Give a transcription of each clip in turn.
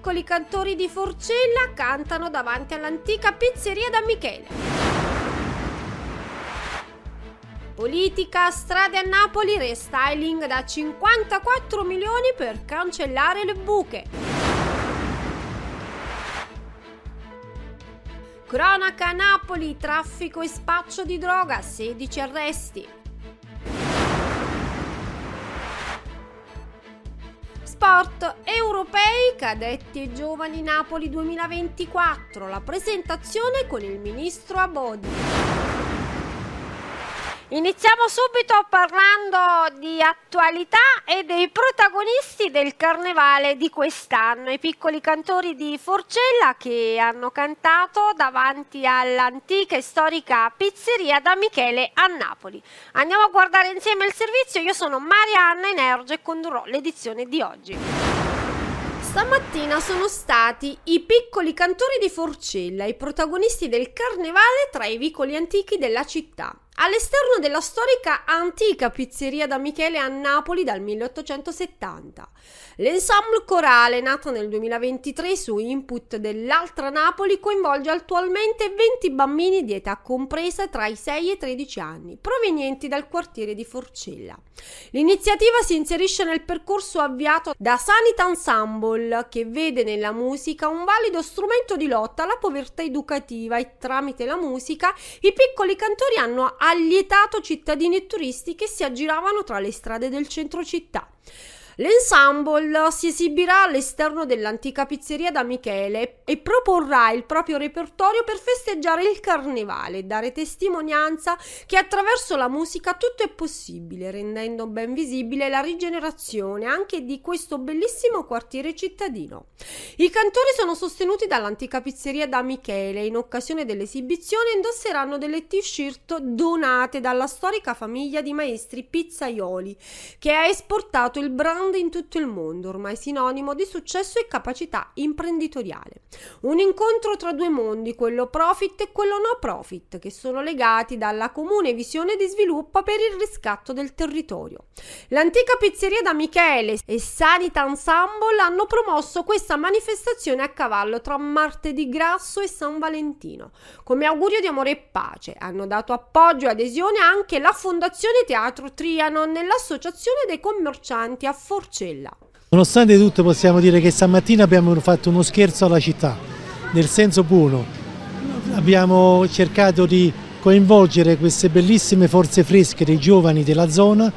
piccoli cantori di Forcella cantano davanti all'antica pizzeria da Michele. Politica, strade a Napoli, restyling da 54 milioni per cancellare le buche. Cronaca a Napoli, traffico e spaccio di droga, 16 arresti. Sport europei, cadetti e giovani Napoli 2024, la presentazione con il ministro Abodi. Iniziamo subito parlando di attualità e dei protagonisti del carnevale di quest'anno, i piccoli cantori di Forcella che hanno cantato davanti all'antica e storica pizzeria da Michele a Napoli. Andiamo a guardare insieme il servizio, io sono Marianna Energe e condurrò l'edizione di oggi. Stamattina sono stati i piccoli cantori di Forcella, i protagonisti del carnevale tra i vicoli antichi della città. All'esterno della storica antica pizzeria da Michele a Napoli dal 1870. L'ensemble corale, nato nel 2023 su input dell'Altra Napoli, coinvolge attualmente 20 bambini di età compresa tra i 6 e i 13 anni, provenienti dal quartiere di Forcella. L'iniziativa si inserisce nel percorso avviato da Sanit Ensemble, che vede nella musica un valido strumento di lotta alla povertà educativa e tramite la musica i piccoli cantori hanno allietato cittadini e turisti che si aggiravano tra le strade del centro città. L'ensemble si esibirà all'esterno dell'antica pizzeria da Michele e proporrà il proprio repertorio per festeggiare il carnevale e dare testimonianza che attraverso la musica tutto è possibile, rendendo ben visibile la rigenerazione anche di questo bellissimo quartiere cittadino. I cantori sono sostenuti dall'antica pizzeria da Michele. In occasione dell'esibizione indosseranno delle t-shirt donate dalla storica famiglia di maestri pizzaioli che ha esportato il brand grande in tutto il mondo, ormai sinonimo di successo e capacità imprenditoriale. Un incontro tra due mondi, quello profit e quello no profit, che sono legati dalla comune visione di sviluppo per il riscatto del territorio. L'antica pizzeria da Michele e Sanita Ensemble hanno promosso questa manifestazione a cavallo tra martedì grasso e San Valentino. Come augurio di amore e pace hanno dato appoggio e adesione anche la Fondazione Teatro Trianon e l'Associazione dei commercianti a Forcella. Nonostante tutto possiamo dire che stamattina abbiamo fatto uno scherzo alla città, nel senso buono. Abbiamo cercato di coinvolgere queste bellissime forze fresche dei giovani della zona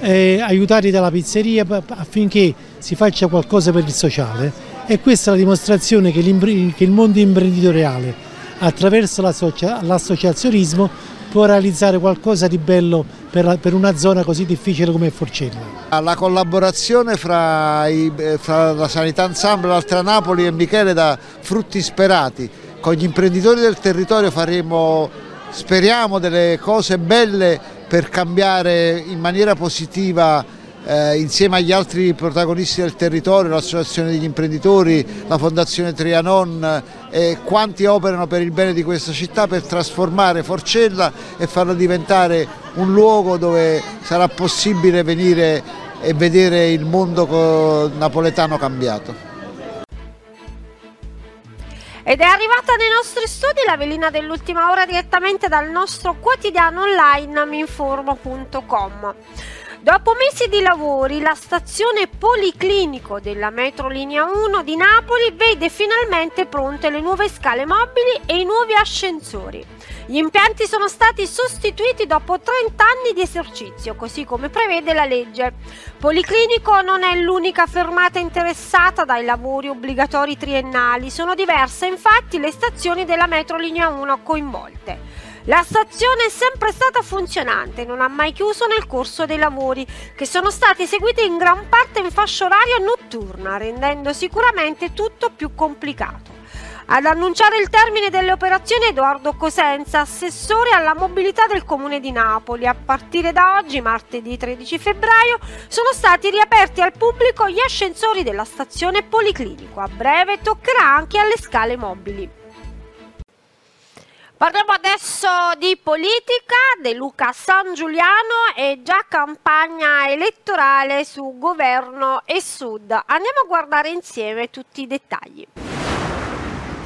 e aiutarli dalla pizzeria affinché si faccia qualcosa per il sociale e questa è la dimostrazione che, il mondo imprenditoriale attraverso l'associazionismo può realizzare qualcosa di bello per, per una zona così difficile come Forcella. La collaborazione fra, i, fra la Sanità Ensemble, l'Altra Napoli e Michele da frutti sperati. Con gli imprenditori del territorio faremo, speriamo, delle cose belle per cambiare in maniera positiva eh, insieme agli altri protagonisti del territorio, l'Associazione degli imprenditori, la Fondazione Trianon e quanti operano per il bene di questa città per trasformare Forcella e farla diventare un luogo dove sarà possibile venire e vedere il mondo napoletano cambiato. Ed è arrivata nei nostri studi la velina dell'ultima ora direttamente dal nostro quotidiano online minformo.com. Dopo mesi di lavori, la stazione Policlinico della metro linea 1 di Napoli vede finalmente pronte le nuove scale mobili e i nuovi ascensori. Gli impianti sono stati sostituiti dopo 30 anni di esercizio, così come prevede la legge. Policlinico non è l'unica fermata interessata dai lavori obbligatori triennali, sono diverse infatti le stazioni della metro linea 1 coinvolte. La stazione è sempre stata funzionante, non ha mai chiuso nel corso dei lavori, che sono stati eseguiti in gran parte in fascia oraria notturna, rendendo sicuramente tutto più complicato. Ad annunciare il termine delle operazioni Edoardo Cosenza, assessore alla mobilità del Comune di Napoli. A partire da oggi, martedì 13 febbraio, sono stati riaperti al pubblico gli ascensori della stazione Policlinico. A breve toccherà anche alle scale mobili. Parliamo adesso di politica. De Luca San Giuliano è già campagna elettorale su governo e sud. Andiamo a guardare insieme tutti i dettagli.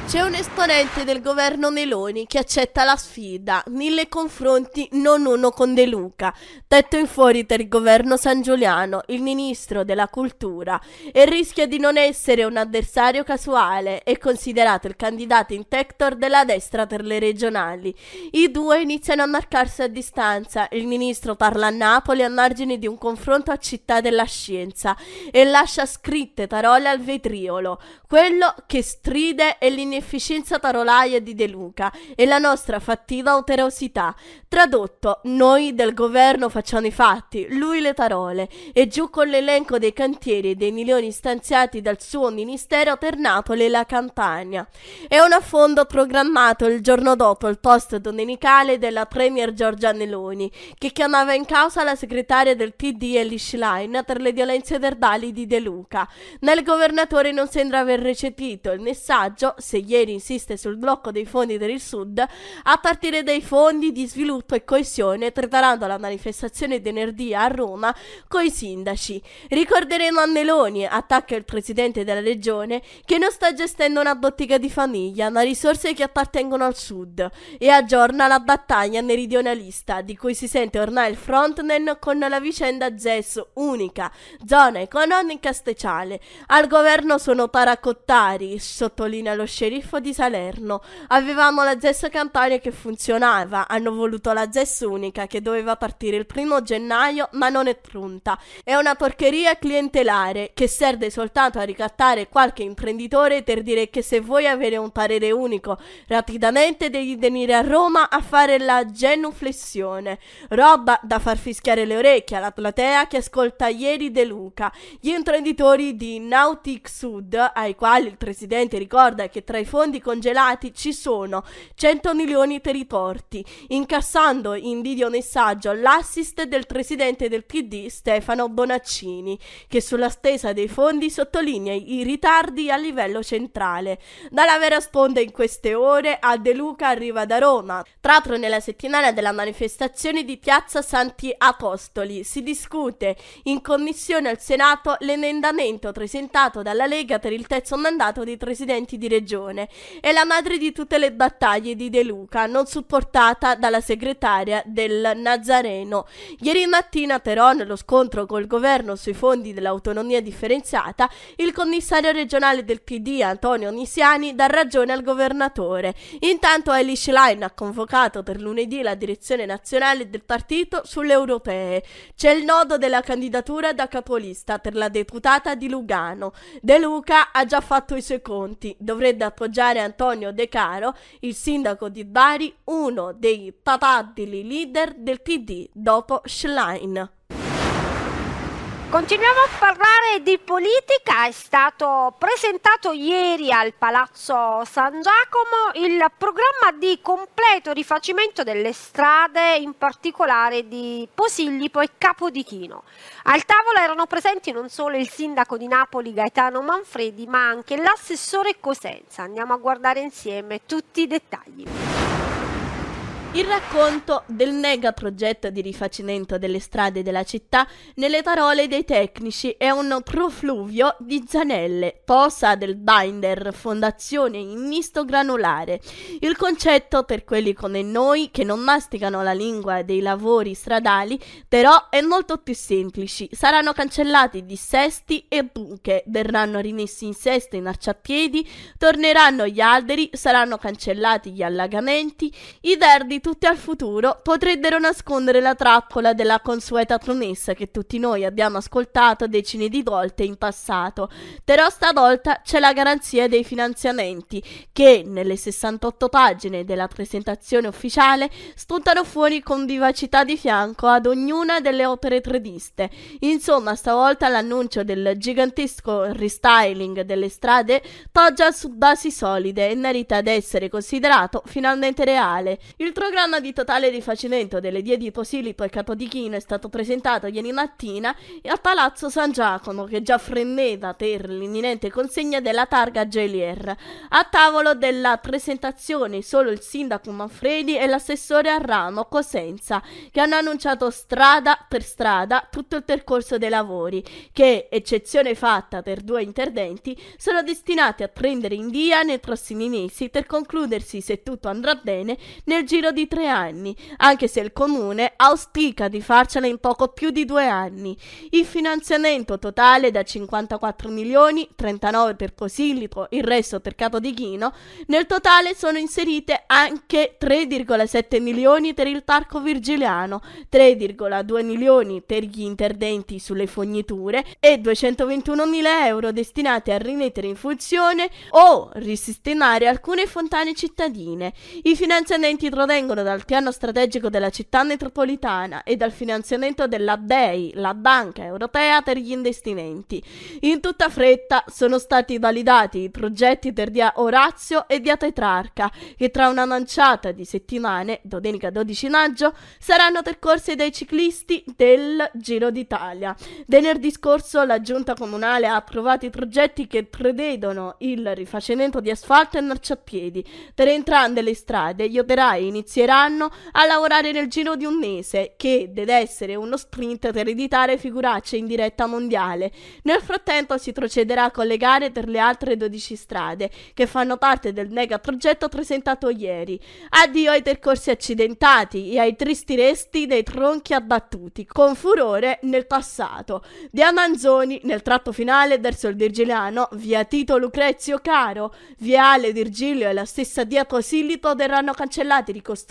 C'è un esponente del governo Meloni che accetta la sfida, mille confronti, non uno con De Luca, tetto in fuori per il governo San Giuliano, il ministro della cultura, e rischia di non essere un avversario casuale, è considerato il candidato in tector della destra per le regionali. I due iniziano a marcarsi a distanza, il ministro parla a Napoli a margine di un confronto a Città della Scienza e lascia scritte parole al vetriolo, quello che stride è l'inefficienza inefficienza parolaia di De Luca e la nostra fattiva operosità. Tradotto, noi del governo facciamo i fatti, lui le parole, e giù con l'elenco dei cantieri e dei milioni stanziati dal suo ministero per Napoli e la Campania. È un affondo programmato il giorno dopo il post domenicale della Premier Giorgia Meloni, che chiamava in causa la segretaria del PD Ellie Schlein per le violenze verbali di De Luca. Nel governatore non sembra aver recepito il messaggio, se ieri insiste sul blocco dei fondi per il Sud, a partire dai fondi di sviluppo e coesione, preparando la manifestazione di energia a Roma coi sindaci. Ricorderemo a Meloni, attacca il presidente della regione, che non sta gestendo una bottega di famiglia, ma risorse che appartengono al Sud, e aggiorna la battaglia meridionalista, di cui si sente ormai il frontman con la vicenda ZES unica, zona economica speciale. Al governo sono paracottari, sottolinea lo sceriffo sceriffo di Salerno. Avevamo la ZES Campania che funzionava, hanno voluto la ZES unica che doveva partire il primo gennaio ma non è pronta. È una porcheria clientelare che serve soltanto a ricattare qualche imprenditore per dire che se vuoi avere un parere unico rapidamente devi venire a Roma a fare la genuflessione. Roba da far fischiare le orecchie alla platea che ascolta ieri De Luca. Gli imprenditori di Nautic Sud, ai quali il presidente ricorda che tra i fondi congelati ci sono 100 milioni per i porti, incassando in videomessaggio l'assist del presidente del PD Stefano Bonaccini, che sulla stesa dei fondi sottolinea i ritardi a livello centrale. Dalla vera sponda in queste ore a De Luca arriva da Roma. Tra l'altro nella settimana della manifestazione di Piazza Santi Apostoli si discute in commissione al Senato l'emendamento presentato dalla Lega per il terzo mandato dei presidenti di regione Napoleone. È la madre di tutte le battaglie di De Luca, non supportata dalla segretaria del Nazareno. Ieri mattina, però, nello scontro col governo sui fondi dell'autonomia differenziata, il commissario regionale del PD, Antonio Nisiani, dà ragione al governatore. Intanto Eli Schlein ha convocato per lunedì la direzione nazionale del partito sulle europee. C'è il nodo della candidatura da capolista per la deputata di Lugano. De Luca ha già fatto i suoi conti, dovrebbe appoggiare appoggiare Antonio De Caro, il sindaco di Bari, uno dei papabili leader del PD dopo Schlein. Continuiamo a parlare di politica, è stato presentato ieri al Palazzo San Giacomo il programma di completo rifacimento delle strade, in particolare di Posillipo e Capodichino. Al tavolo erano presenti non solo il sindaco di Napoli Gaetano Manfredi, ma anche l'assessore Cosenza. Andiamo a guardare insieme tutti i dettagli. Il racconto del mega progetto di rifacimento delle strade della città, nelle parole dei tecnici, è un profluvio di zanelle, posa del binder, fondazione in misto granulare. Il concetto per quelli come noi che non masticano la lingua dei lavori stradali, però è molto più semplice. Saranno cancellati dissesti e buche, verranno rimessi in sesto i marciapiedi, torneranno gli alberi, saranno cancellati gli allagamenti, i verdi tutti al futuro potrebbero nascondere la trappola della consueta promessa che tutti noi abbiamo ascoltato decine di volte in passato. Però stavolta c'è la garanzia dei finanziamenti che nelle 68 pagine della presentazione ufficiale spuntano fuori con vivacità di fianco ad ognuna delle opere previste. Insomma, stavolta l'annuncio del gigantesco restyling delle strade poggia su basi solide e merita di essere considerato finalmente reale. Il programma programma di totale rifacimento delle vie di Posillipo e Capodichino è stato presentato ieri mattina a Palazzo San Giacomo, che già fremmeva per l'imminente consegna della targa Gelier. A tavolo della presentazione solo il sindaco Manfredi e l'assessore al ramo Cosenza, che hanno annunciato strada per strada tutto il percorso dei lavori, che, eccezione fatta per due interventi, sono destinati a prendere in via nei prossimi mesi per concludersi, se tutto andrà bene, nel giro di tre anni, anche se il comune auspica di farcela in poco più di due anni. Il finanziamento totale da 54 milioni, 39 per Posillipo, il resto per Capodichino, nel totale sono inserite anche 3,7 milioni per il parco virgiliano, 3,2 milioni per gli interventi sulle fogniture e 221 mila euro destinati a rimettere in funzione o risistemare alcune fontane cittadine. I finanziamenti provengono dal piano strategico della città metropolitana e dal finanziamento della BEI, la Banca Europea per gli investimenti. In tutta fretta sono stati validati i progetti per via Orazio e via Tetrarca, che tra una manciata di settimane, domenica 12 maggio, saranno percorsi dai ciclisti del Giro d'Italia. Venerdì scorso la giunta comunale ha approvato i progetti che prevedono il rifacimento di asfalto e marciapiedi. Per entrambe le strade gli operai inizieranno a lavorare nel giro di un mese, che deve essere uno sprint per editare figuracce in diretta mondiale. Nel frattempo si procederà con le gare per le altre 12 strade, che fanno parte del mega progetto presentato ieri. Addio ai percorsi accidentati e ai tristi resti dei tronchi abbattuti, con furore nel passato. Via Manzoni, nel tratto finale verso il Virgiliano, via Tito Lucrezio Caro, via Ale Virgilio e la stessa via Posillipo verranno cancellati ricostruiti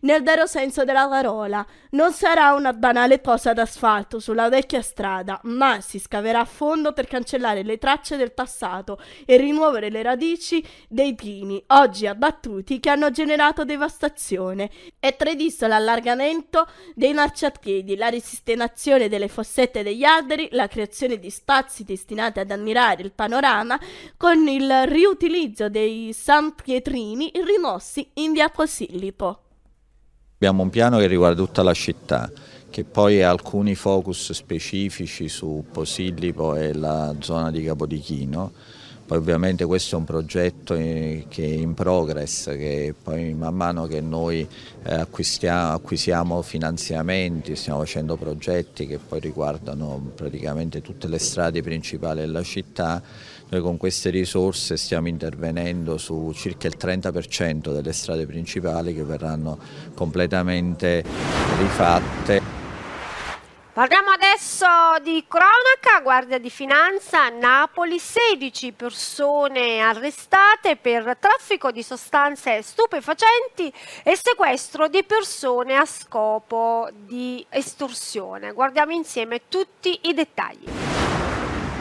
nel vero senso della parola. Non sarà una banale posa d'asfalto sulla vecchia strada, ma si scaverà a fondo per cancellare le tracce del passato e rimuovere le radici dei pini, oggi abbattuti, che hanno generato devastazione. È previsto l'allargamento dei marciapiedi, la risistemazione delle fossette degli alberi, la creazione di spazi destinati ad ammirare il panorama, con il riutilizzo dei San Pietrini rimossi in via Così Filippo. Abbiamo un piano che riguarda tutta la città, che poi ha alcuni focus specifici su Posillipo e la zona di Capodichino. Poi ovviamente questo è un progetto che è in progress, che poi man mano che noi eh, acquisiamo finanziamenti, stiamo facendo progetti che poi riguardano praticamente tutte le strade principali della città, noi con queste risorse stiamo intervenendo su circa il 30% delle strade principali che verranno completamente rifatte. Parliamo adesso di cronaca, Guardia di Finanza Napoli, 16 persone arrestate per traffico di sostanze stupefacenti e sequestro di persone a scopo di estorsione. Guardiamo insieme tutti i dettagli.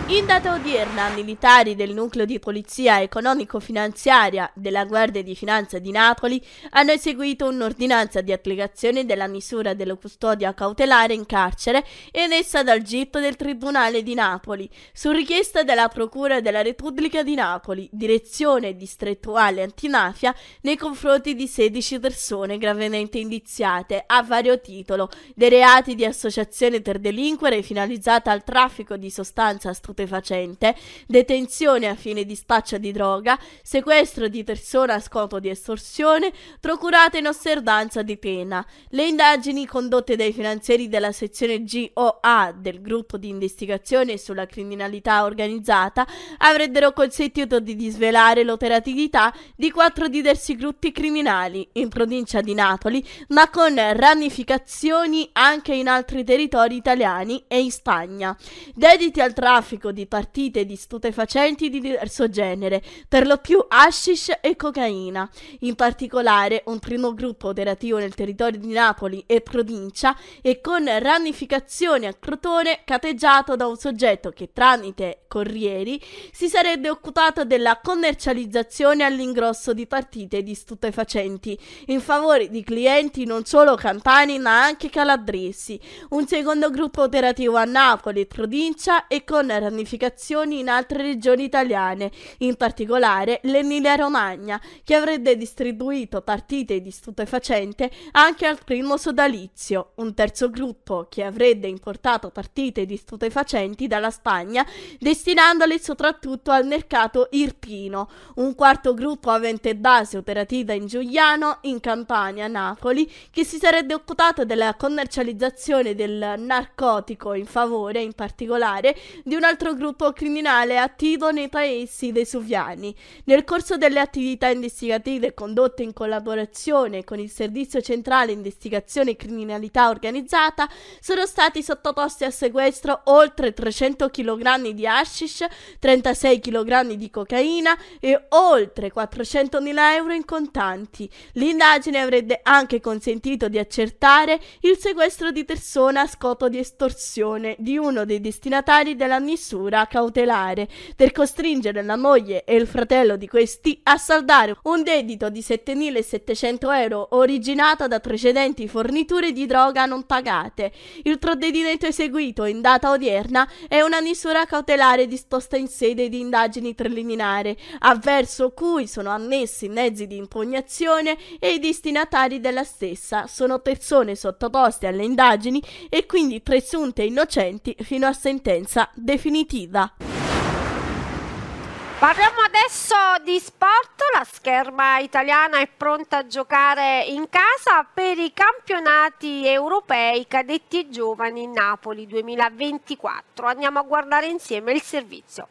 In data odierna, militari del nucleo di polizia economico-finanziaria della Guardia di Finanza di Napoli hanno eseguito un'ordinanza di applicazione della misura della custodia cautelare in carcere emessa dal GIP del Tribunale di Napoli, su richiesta della Procura della Repubblica di Napoli, direzione distrettuale antimafia, nei confronti di 16 persone gravemente indiziate a vario titolo dei reati di associazione per delinquere finalizzata al traffico di sostanza stupefacente stupefacente, detenzione a fine di spaccio di droga, sequestro di persona a scopo di estorsione, procurata in osservanza di pena. Le indagini condotte dai finanzieri della sezione GOA del gruppo di investigazione sulla criminalità organizzata avrebbero consentito di disvelare l'operatività di quattro diversi gruppi criminali in provincia di Napoli, ma con ramificazioni anche in altri territori italiani e in Spagna. Dediti al traffico traffico di partite di stupefacenti di diverso genere, per lo più hashish e cocaina. In particolare, un primo gruppo operativo nel territorio di Napoli e provincia e con ramificazioni a Crotone categgiato da un soggetto che tramite corrieri si sarebbe occupato della commercializzazione all'ingrosso di partite di stupefacenti in favore di clienti non solo campani ma anche calabresi. Un secondo gruppo operativo a Napoli, provincia e con ritornificazioni in altre regioni italiane, in particolare l'Emilia-Romagna, che avrebbe distribuito partite di stupefacente anche al primo sodalizio. Un terzo gruppo che avrebbe importato partite di stupefacenti dalla Spagna, destinandole soprattutto al mercato irpino. Un quarto gruppo avente base operativa in Giuliano, in Campania, Napoli, che si sarebbe occupato della commercializzazione del narcotico in favore, in particolare, di un altro gruppo criminale attivo nei paesi vesuviani. Nel corso delle attività investigative condotte in collaborazione con il Servizio Centrale Investigazione e Criminalità Organizzata, sono stati sottoposti a sequestro oltre 300 kg di hashish, 36 kg di cocaina e oltre 400.000 euro in contanti. L'indagine avrebbe anche consentito di accertare il sequestro di persona a scopo di estorsione di uno dei destinatari della misura cautelare per costringere la moglie e il fratello di questi a saldare un debito di 7.700 euro originato da precedenti forniture di droga non pagate. Il provvedimento eseguito in data odierna è una misura cautelare disposta in sede di indagini preliminari, avverso cui sono annessi mezzi di impugnazione e i destinatari della stessa sono persone sottoposte alle indagini e quindi presunte innocenti fino a sentenza definitiva. Parliamo adesso di sport, la scherma italiana è pronta a giocare in casa per i campionati europei cadetti e giovani Napoli 2024. Andiamo a guardare insieme il servizio.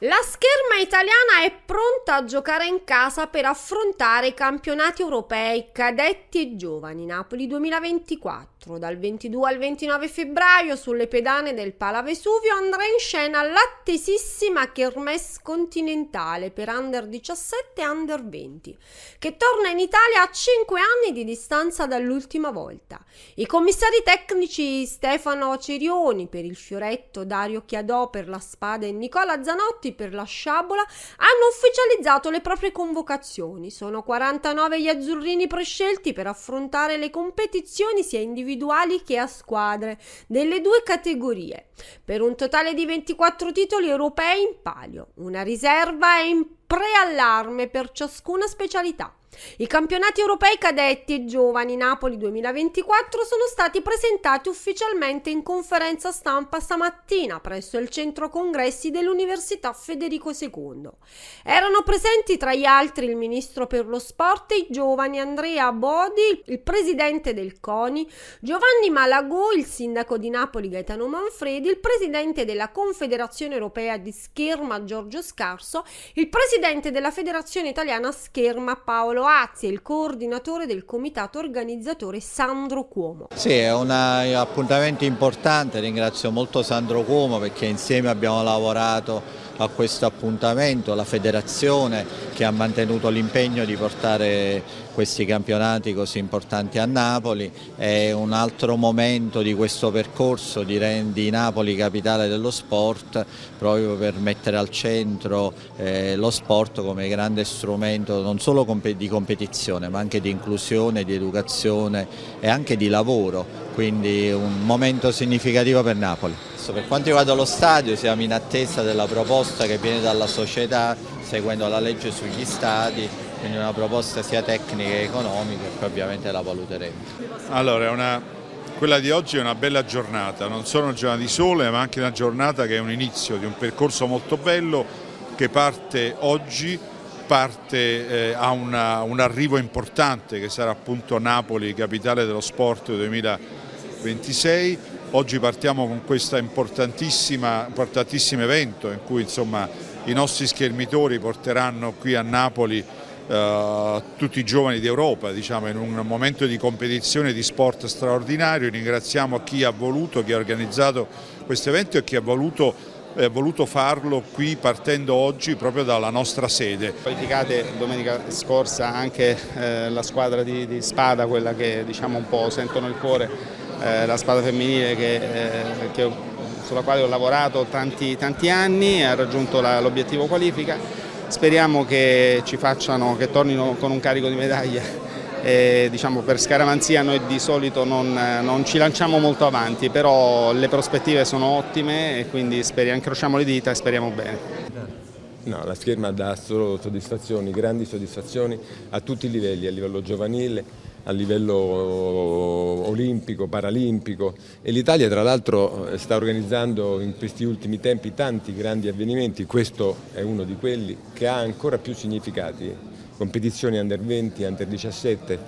La scherma italiana è pronta a giocare in casa per affrontare i campionati europei cadetti e giovani Napoli 2024. Dal 22 al 29 febbraio sulle pedane del Pala Vesuvio andrà in scena l'attesissima Kermesse continentale per under 17 e under 20, che torna in Italia a 5 anni di distanza dall'ultima volta. I commissari tecnici Stefano Cerioni per il fioretto, Dario Chiadò per la spada e Nicola Zanotti per la sciabola hanno ufficializzato le proprie convocazioni. Sono 49 gli azzurrini prescelti per affrontare le competizioni sia individuali individuali che a squadre delle due categorie, per un totale di 24 titoli europei in palio. Una riserva è in preallarme per ciascuna specialità. I campionati europei cadetti e giovani Napoli 2024 sono stati presentati ufficialmente in conferenza stampa stamattina presso il centro congressi dell'Università Federico II. Erano presenti tra gli altri il ministro per lo sport e i giovani Andrea Bodi, il presidente del CONI, Giovanni Malagò, il sindaco di Napoli Gaetano Manfredi, il presidente della Confederazione Europea di Scherma Giorgio Scarso, il presidente della Federazione Italiana Scherma Paolo E il coordinatore del comitato organizzatore Sandro Cuomo. Sì, è un appuntamento importante, ringrazio molto Sandro Cuomo perché insieme abbiamo lavorato a questo appuntamento, la federazione che ha mantenuto l'impegno di portare questi campionati così importanti a Napoli, è un altro momento di questo percorso di rendi Napoli capitale dello sport proprio per mettere al centro eh, lo sport come grande strumento non solo di competizione ma anche di inclusione, di educazione e anche di lavoro, quindi un momento significativo per Napoli. Per quanto riguarda lo stadio siamo in attesa della proposta che viene dalla società seguendo la legge sugli stadi, quindi una proposta sia tecnica che economica e poi ovviamente la valuteremo. Allora, una, quella di oggi è una bella giornata, non solo una giornata di sole ma anche una giornata che è un inizio di un percorso molto bello che parte oggi, parte eh, a una, un arrivo importante che sarà appunto Napoli, capitale dello sport 2026 Oggi partiamo con questo importantissimo evento in cui insomma, i nostri schermitori porteranno qui a Napoli eh, tutti i giovani d'Europa diciamo, in un momento di competizione di sport straordinario. Ringraziamo chi ha voluto, chi ha organizzato questo evento e chi ha voluto eh, voluto farlo qui partendo oggi proprio dalla nostra sede. Qualificate domenica scorsa anche eh, la squadra di, di, Spada, quella che diciamo un po' sentono il cuore eh, la spada femminile che, eh, che, sulla quale ho lavorato tanti, tanti anni, ha raggiunto l'obiettivo qualifica. Speriamo che ci facciano, che tornino con un carico di medaglia e diciamo, per scaramanzia noi di solito non, non, ci lanciamo molto avanti, però le prospettive sono ottime e quindi speriamo, incrociamo le dita e speriamo bene. No, la scherma dà solo soddisfazioni, grandi soddisfazioni a tutti i livelli, a livello giovanile, a livello olimpico, paralimpico. E l'Italia tra l'altro eh, sta organizzando in questi ultimi tempi tanti grandi avvenimenti, questo è uno di quelli che ha ancora più significati, competizioni under 20, under 17,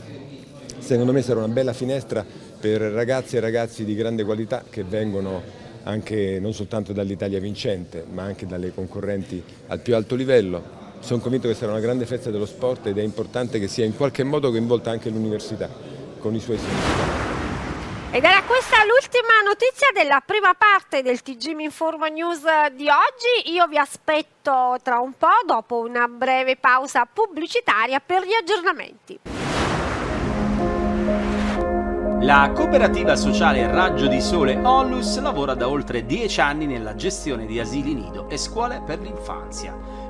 secondo me sarà una bella finestra per ragazzi e ragazzi di grande qualità che vengono anche non soltanto dall'Italia vincente ma anche dalle concorrenti al più alto livello. Sono convinto che sarà una grande festa dello sport ed è importante che sia in qualche modo coinvolta anche l'università con i suoi significati. Ed era questa l'ultima notizia della prima parte del TG Mi Informa News di oggi. Io vi aspetto tra un po' dopo una breve pausa pubblicitaria per gli aggiornamenti. La cooperativa sociale Raggio di Sole Onlus lavora da oltre dieci anni nella gestione di asili nido e scuole per l'infanzia.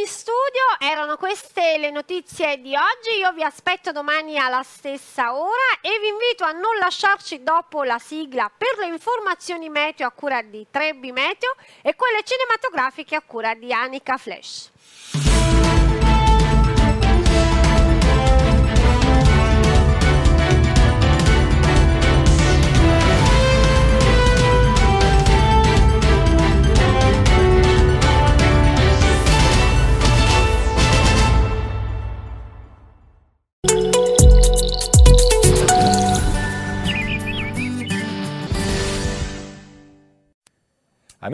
In studio, erano queste le notizie di oggi, io vi aspetto domani alla stessa ora e vi invito a non lasciarci dopo la sigla per le informazioni meteo a cura di Trebbi Meteo e quelle cinematografiche a cura di Anica Flash.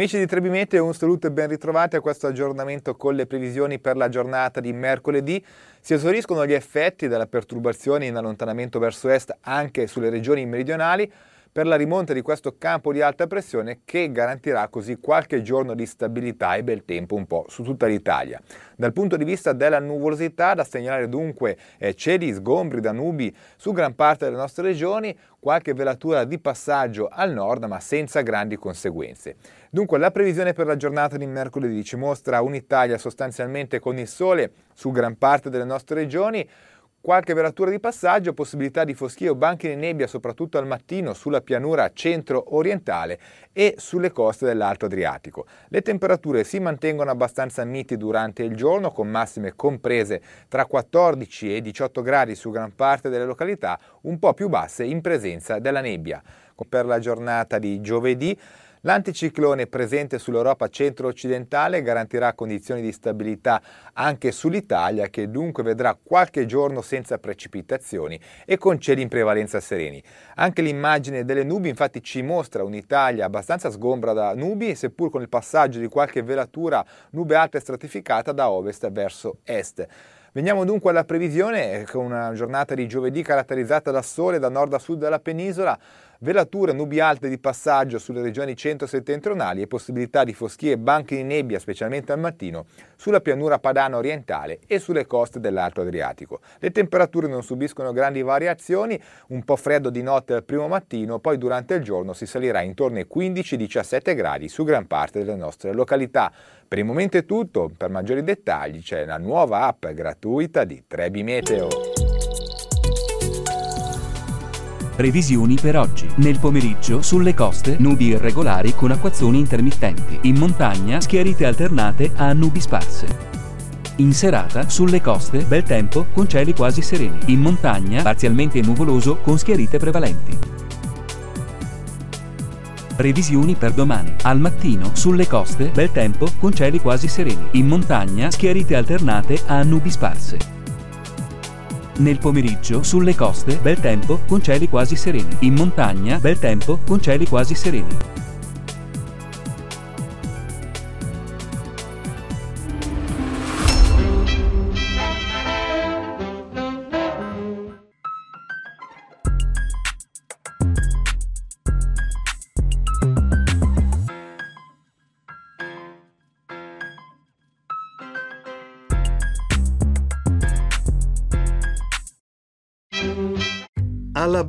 Amici di Trebi Meteo, un saluto e ben ritrovati a questo aggiornamento con le previsioni per la giornata di mercoledì. Si esauriscono gli effetti della perturbazione in allontanamento verso est anche sulle regioni meridionali per la rimonta di questo campo di alta pressione che garantirà così qualche giorno di stabilità e bel tempo un po' su tutta l'Italia. Dal punto di vista della nuvolosità, da segnalare dunque eh, cieli sgombri da nubi su gran parte delle nostre regioni, qualche velatura di passaggio al nord ma senza grandi conseguenze. Dunque la previsione per la giornata di mercoledì ci mostra un'Italia sostanzialmente con il sole su gran parte delle nostre regioni, Qualche velatura di passaggio, possibilità di foschie o banchi di nebbia soprattutto al mattino sulla pianura centro-orientale e sulle coste dell'Alto Adriatico. Le temperature si mantengono abbastanza miti durante il giorno con massime comprese tra 14 e 18 gradi su gran parte delle località, un po' più basse in presenza della nebbia. Per la giornata di giovedì L'anticiclone presente sull'Europa centro-occidentale garantirà condizioni di stabilità anche sull'Italia che dunque vedrà qualche giorno senza precipitazioni e con cieli in prevalenza sereni. Anche l'immagine delle nubi infatti ci mostra un'Italia abbastanza sgombra da nubi seppur con il passaggio di qualche velatura nube alta e stratificata da ovest verso est. Veniamo dunque alla previsione con una giornata di giovedì caratterizzata da sole da nord a sud della penisola, velature nubi alte di passaggio sulle regioni centro-settentrionali e possibilità di foschie e banchi di nebbia, specialmente al mattino, sulla pianura padana orientale e sulle coste dell'Alto Adriatico. Le temperature non subiscono grandi variazioni, un po' freddo di notte al primo mattino, poi durante il giorno si salirà intorno ai 15-17 gradi su gran parte delle nostre località. Per il momento è tutto, per maggiori dettagli c'è la nuova app gratuita di Trebi Meteo. Previsioni per oggi. Nel pomeriggio sulle coste nubi irregolari con acquazzoni intermittenti. In montagna schiarite alternate a nubi sparse. In serata, sulle coste, bel tempo con cieli quasi sereni. In montagna, parzialmente nuvoloso con schiarite prevalenti. Previsioni per domani. Al mattino, sulle coste, bel tempo con cieli quasi sereni. In montagna, schiarite alternate a nubi sparse. Nel pomeriggio, sulle coste, bel tempo con cieli quasi sereni. In montagna, bel tempo con cieli quasi sereni.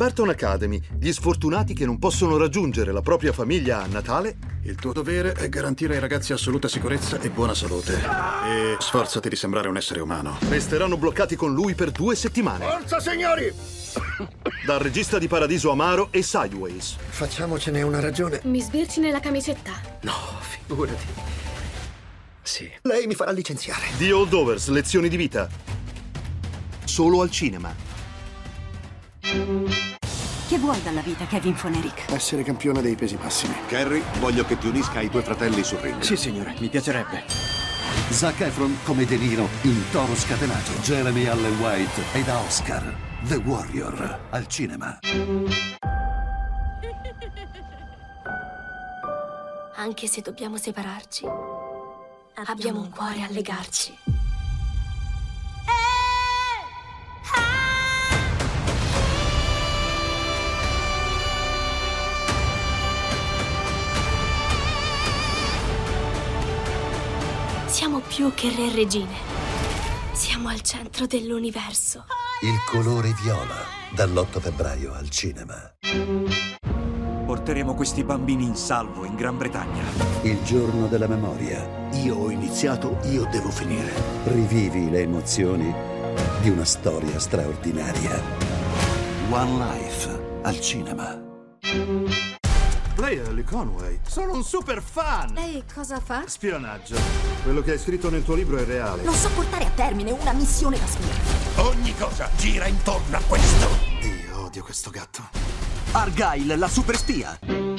Barton Academy, gli sfortunati che non possono raggiungere la propria famiglia a Natale. Il tuo dovere è garantire ai ragazzi assoluta sicurezza e buona salute. E sforzati di sembrare un essere umano. Resteranno bloccati con lui per due settimane. Forza, signori! Dal regista di Paradiso Amaro e Sideways. Facciamocene una ragione. Mi sbirci nella camicetta? No, figurati. Sì. Lei mi farà licenziare. The Holdovers, lezioni di vita. Solo al cinema. Che vuoi dalla vita, Kevin Fonerick? Essere campione dei pesi massimi. Carrie, voglio che ti unisca ai tuoi fratelli sul ring. Sì, signore, mi piacerebbe. Zac Efron come De Niro in Toro Scatenato. Jeremy Allen White e da Oscar. The Warrior al cinema. Anche se dobbiamo separarci, abbiamo un cuore a legarci. Più che re e regine. Siamo al centro dell'universo. Il colore viola dall'8 febbraio al cinema. Porteremo questi bambini in salvo in Gran Bretagna. Il giorno della memoria. Io ho iniziato, io devo finire. Rivivi le emozioni di una storia straordinaria. One Life al cinema. Lei è Ellie Conway. Sono un super fan! Lei cosa fa? Spionaggio. Quello che hai scritto nel tuo libro è reale. Non so portare a termine una missione da spia. Ogni cosa gira intorno a questo. Io odio questo gatto. Argyle, la super spia.